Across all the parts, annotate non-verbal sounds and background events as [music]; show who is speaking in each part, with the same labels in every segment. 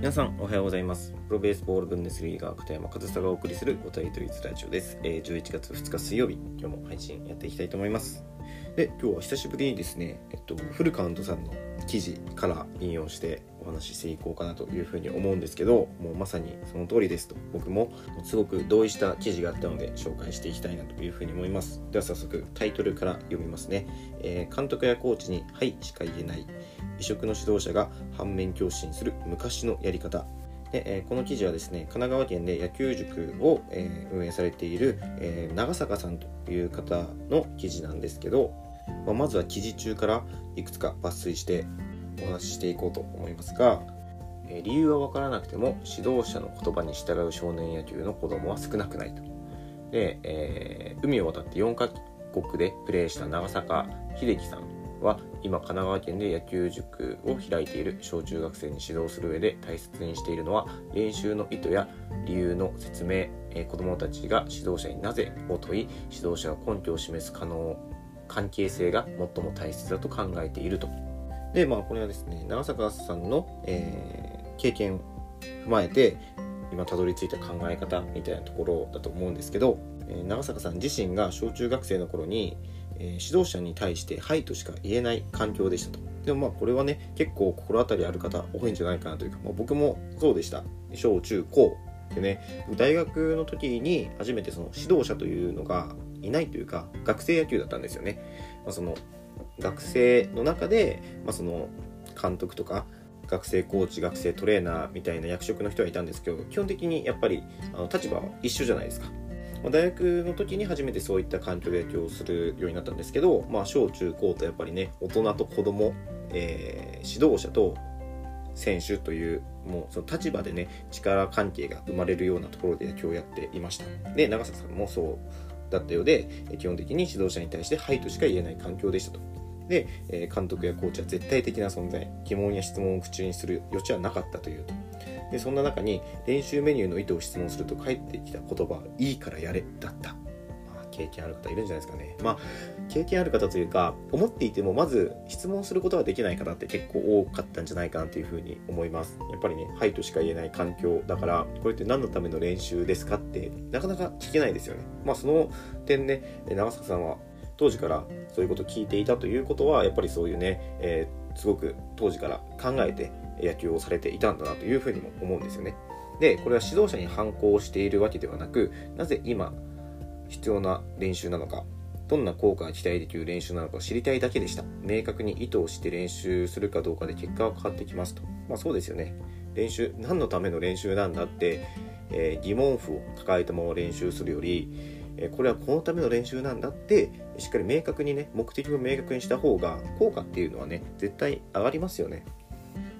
Speaker 1: 皆さんおはようございます。プロベースボールブンデスリーガー片山和沙がお送りするおたりといつラジオです、えー、11月2日水曜日今日も配信やっていきたいと思います。で今日は久しぶりにですね、えっと、フルカウントさんの記事から引用してお話ししていこうかなというふうに思うんですけどもうまさにその通りですと。僕もすごく同意した記事があったので紹介していきたいなというふうに思います。では早速タイトルから読みますね、えー、監督やコーチに「はい」しか言えない。異色の指導者が反面教師にする昔のやり方。で、えー、この記事はですね神奈川県で野球塾を、えー、運営されている、えー、長坂さんという方の記事なんですけど、まあ、まずは記事中からいくつか抜粋してお話ししていこうと思いますが、え理由は分からなくても指導者の言葉に従う少年野球の子供は少なくないと。で、え海を渡って4カ国でプレーした長坂秀樹さんは今神奈川県で野球塾を開いている小中学生に指導する上で大切にしているのは練習の意図や理由の説明、えー、子どもたちが指導者になぜを問い指導者が根拠を示す可能関係性が最も大切だと考えていると。でまあこれはですね長坂さんの、えー、経験を踏まえて今たどり着いた考え方みたいなところだと思うんですけど、えー、長坂さん自身が小中学生の頃にえー、指導者に対して「はい」としか言えない環境でしたと。でもまあこれはね結構心当たりある方多いんじゃないかなというか、まあ、僕もそうでした小中高でね大学の時に初めてその指導者というのがいないというか学生野球だったんですよね。まあ、その学生の中で、まあ、その監督とか学生コーチ学生トレーナーみたいな役職の人はいたんですけど基本的にやっぱりあの立場は一緒じゃないですか。ま大学の時に初めてそういった環境で野球をするようになったんですけど、まあ、小中高とやっぱりね大人と子供、えー、指導者と選手というもうその立場でね力関係が生まれるようなところで野球をやっていましたで長坂さんもそうだったようで基本的に指導者に対して「はい」としか言えない環境でしたとでえ監督やコーチは絶対的な存在疑問や質問を口にする余地はなかったというとでそんな中に練習メニューの意図を質問すると返ってきた言葉「いいからやれ」だった。まあ、経験ある方いるんじゃないですかね。まあ経験ある方というか思っていてもまず質問することができない方って結構多かったんじゃないかなというふうに思います。やっぱりね「はい」としか言えない環境だからこれって何のための練習ですかってなかなか聞けないですよね。まあその点ね長坂さんは当時からそういうことを聞いていたということはやっぱりそういうね、えー、すごく当時から考えて野球をされていたんだなというふうにも思うんですよね。で、これは指導者に反抗しているわけではなく、なぜ今必要な練習なのか、どんな効果が期待できる練習なのかを知りたいだけでした。明確に意図をして練習するかどうかで結果は変わってきますと。まあそうですよね。練習、何のための練習なんだって、えー、疑問符を抱えたまま練習するより、これはこのための練習なんだってしっかり明確にね目的を明確にした方が効果っていうのはね絶対上がりますよね。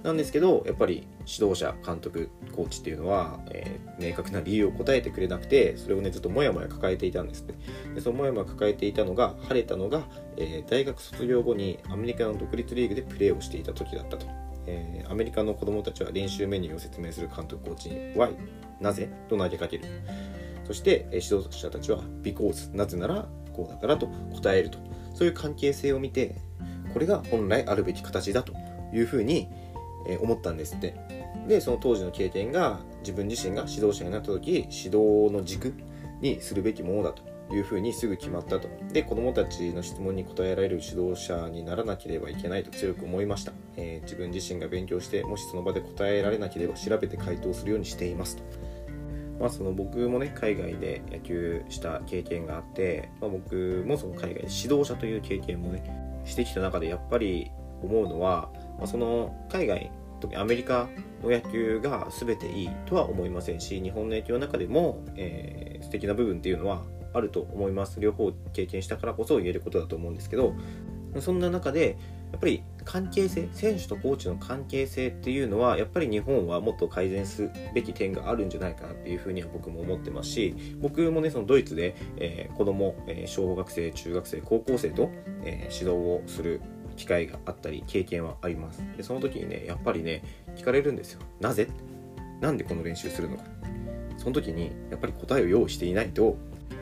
Speaker 1: なんですけどやっぱり指導者監督コーチっていうのは、えー、明確な理由を答えてくれなくてそれをねずっともやもや抱えていたんですねでそのもやもや抱えていたのが晴れたのが、えー、大学卒業後にアメリカの独立リーグでプレーをしていた時だったと、えー、アメリカの子供たちは練習メニューを説明する監督コーチに Why? なぜ？と投げかける。そして、指導者たちは Because なぜならこうだからと答えると。そういう関係性を見てこれが本来あるべき形だというふうに思ったんですって。でその当時の経験が自分自身が指導者になった時指導の軸にするべきものだというふうにすぐ決まったと。で子どもたちの質問に答えられる指導者にならなければいけないと強く思いました、えー、自分自身が勉強してもしその場で答えられなければ調べて回答するようにしていますと。まあ、その僕もね海外で野球した経験があって、まあ、僕もその海外で指導者という経験もねしてきた中でやっぱり思うのはまあ、その海外特にアメリカの野球が全ていいとは思いませんし日本の野球の中でも、えー、素敵な部分っていうのはあると思います。両方経験したからこそ言えることだと思うんですけどそんな中でやっぱり関係性選手とコーチの関係性っていうのはやっぱり日本はもっと改善すべき点があるんじゃないかなっていうふうには僕も思ってますし僕もねそのドイツで、えー、子供、えー、小学生中学生高校生と、えー、指導をする機会があったり経験はあります。でその時にねやっぱりね聞かれるんですよ。なぜ？なんでこの練習するのか。その時にやっぱり答えを用意していないと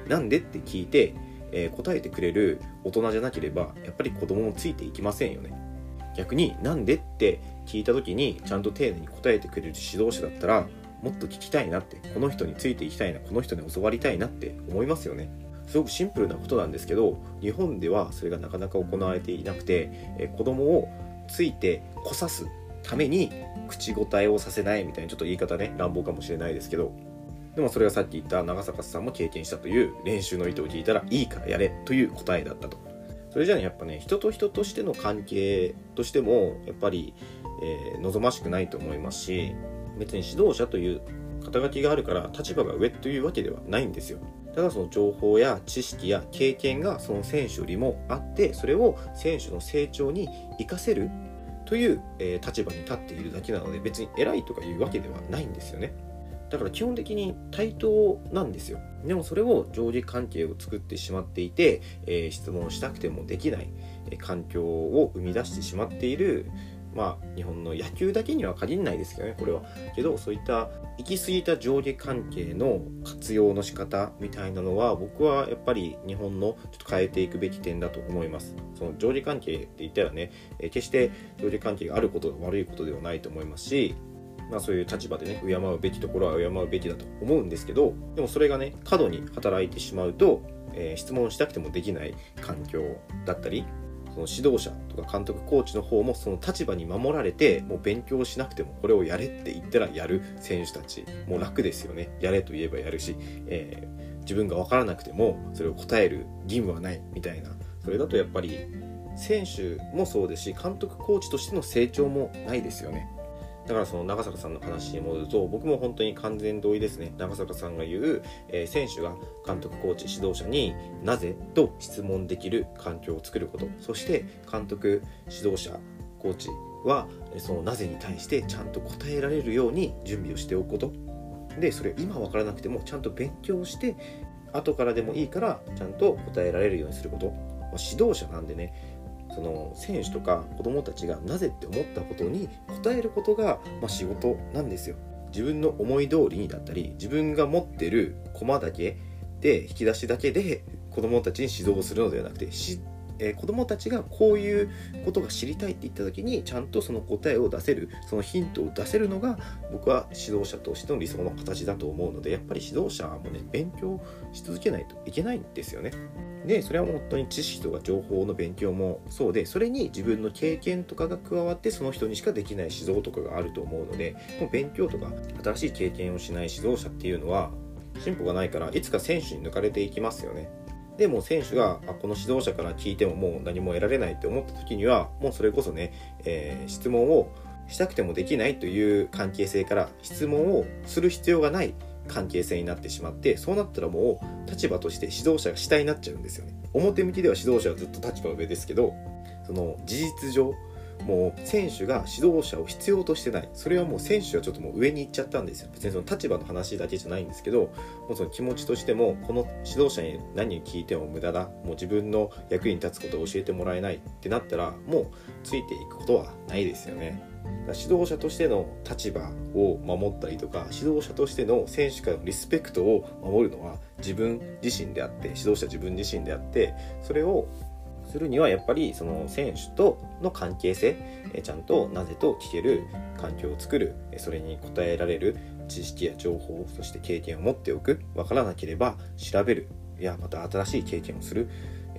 Speaker 1: なんで？って聞いて、えー、答えてくれる大人じゃなければやっぱり子供もついていきませんよね。逆になんでって聞いた時にちゃんと丁寧に答えてくれる指導者だったらもっと聞きたいなってこの人についていきたいなこの人に教わりたいなって思いますよね。すごくシンプルなことなんですけど日本ではそれがなかなか行われていなくて、え子供をついてこさすために口答えをさせないみたいなちょっと言い方ね乱暴かもしれないですけどでもそれがさっき言った長坂さんも経験したという練習の意図を聞いたらいいからやれという答えだったと。それじゃあねやっぱね人と人としての関係としてもやっぱり、えー、望ましくないと思いますし別に指導者という肩書きがあるから立場が上というわけではないんですよ。ただその情報や知識や経験がその選手よりもあってそれを選手の成長に生かせるという、えー、立場に立っているだけなので別に偉いとかいうわけではないんですよね。だから基本的に対等なんですよ。でもそれを上下関係を作ってしまっていて、えー、質問したくてもできない、環境を生み出してしまっているまあ日本の野球だけには限らないですけどねこれは。けどそういった行き過ぎた上下関係の活用の仕方みたいなのは僕はやっぱり日本のちょっと変えていくべき点だと思います。その上下関係って言ったらね、え決して上下関係があることが悪いことではないと思いますしまあ、そういう立場でね敬うべきところは敬うべきだと思うんですけどでもそれがね過度に働いてしまうと、えー、質問したくてもできない環境だったりその指導者とか監督コーチの方もその立場に守られてもう勉強しなくてもこれをやれって言ったらやる選手たちもう楽ですよね。やれと言えばやるし、えー、自分が分からなくてもそれを答える義務はないみたいな。それだとやっぱり選手もそうですし監督コーチとしての成長もないですよね。だからその長坂さんの話に戻ると僕も本当に完全同意ですね。長坂さんが言う、えー、選手が監督コーチ指導者になぜと質問できる環境を作ること。そして監督指導者コーチはそのなぜに対してちゃんと答えられるように準備をしておくこと。でそれ今分からなくてもちゃんと勉強して後からでもいいからちゃんと答えられるようにすること、指導者なんでねその選手とか子供たちがなぜって思ったことに答えることが、まあ、仕事なんですよ。自分の思い通りにだったり自分が持ってる駒だけで引き出しだけで子供たちに指導するのではなくてえー、子供たちがこういうことが知りたいって言った時にちゃんとその答えを出せるそのヒントを出せるのが僕は指導者としての理想の形だと思うのでやっぱり指導者もね勉強し続けないといけないんですよね。でそれは本当に知識とか情報の勉強もそうでそれに自分の経験とかが加わってその人にしかできない指導とかがあると思うのでもう勉強とか新しい経験をしない指導者っていうのは進歩がないからいつか選手に抜かれていきますよね。でも選手があこの指導者から聞いてももう何も得られないって思った時にはもうそれこそね、えー、質問をしたくてもできないという関係性から質問をする必要がない関係性になってしまってそうなったらもう立場として指導者が下になっちゃうんですよね。表向きでは指導者はずっと立場上ですけどその事実上もう選手が指導者を必要としてない。それはもう選手はちょっともう上に行っちゃったんですよ。別にその立場の話だけじゃないんですけどもうその気持ちとしてもこの指導者に何を聞いても無駄だ。もう自分の役に立つことを教えてもらえないってなったらもうついていくことはないですよね。指導者としての立場を守ったりとか指導者としての選手からのリスペクトを守るのは自分自身であって指導者自分自身であってそれをするにはやっぱりその選手との関係性ちゃんとなぜと聞ける環境を作るそれに応えられる知識や情報そして経験を持っておく分からなければ調べるいやまた新しい経験をする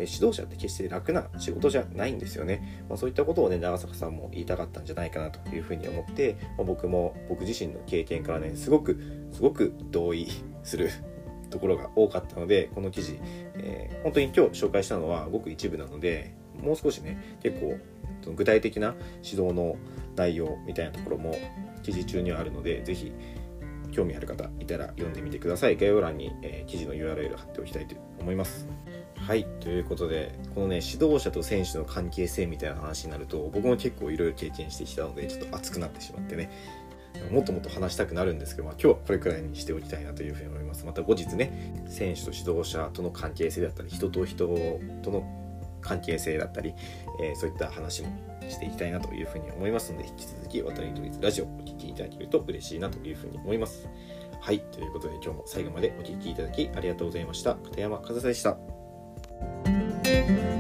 Speaker 1: 指導者って決して楽な仕事じゃないんですよね、まあ、そういったことをね長坂さんも言いたかったんじゃないかなというふうに思って、まあ、僕も僕自身の経験からねすごくすごく同意する [laughs] ところが多かったのでこの記事、えー、本当に今日紹介したのはごく一部なのでもう少しね結構その具体的な指導の内容みたいなところも記事中にはあるので是非興味ある方いたら読んでみてください。概要欄に、えー、記事の URL 貼っておきたいと思います。はいということでこのね指導者と選手の関係性みたいな話になると僕も結構いろいろ経験してきたのでちょっと熱くなってしまってねもっともっと話したくなるんですけど、まあ、今日はこれくらいにしておきたいなというふうに思います。また後日ね、選手と指導者との関係性だったり、人と人との関係性だったり、えー、そういった話もしていきたいなというふうに思いますので、引き続き渡り鳥ラジオお聴きいただけると嬉しいなというふうに思います。はい、ということで今日も最後までお聴きいただきありがとうございました。片山和沙でした。Bye.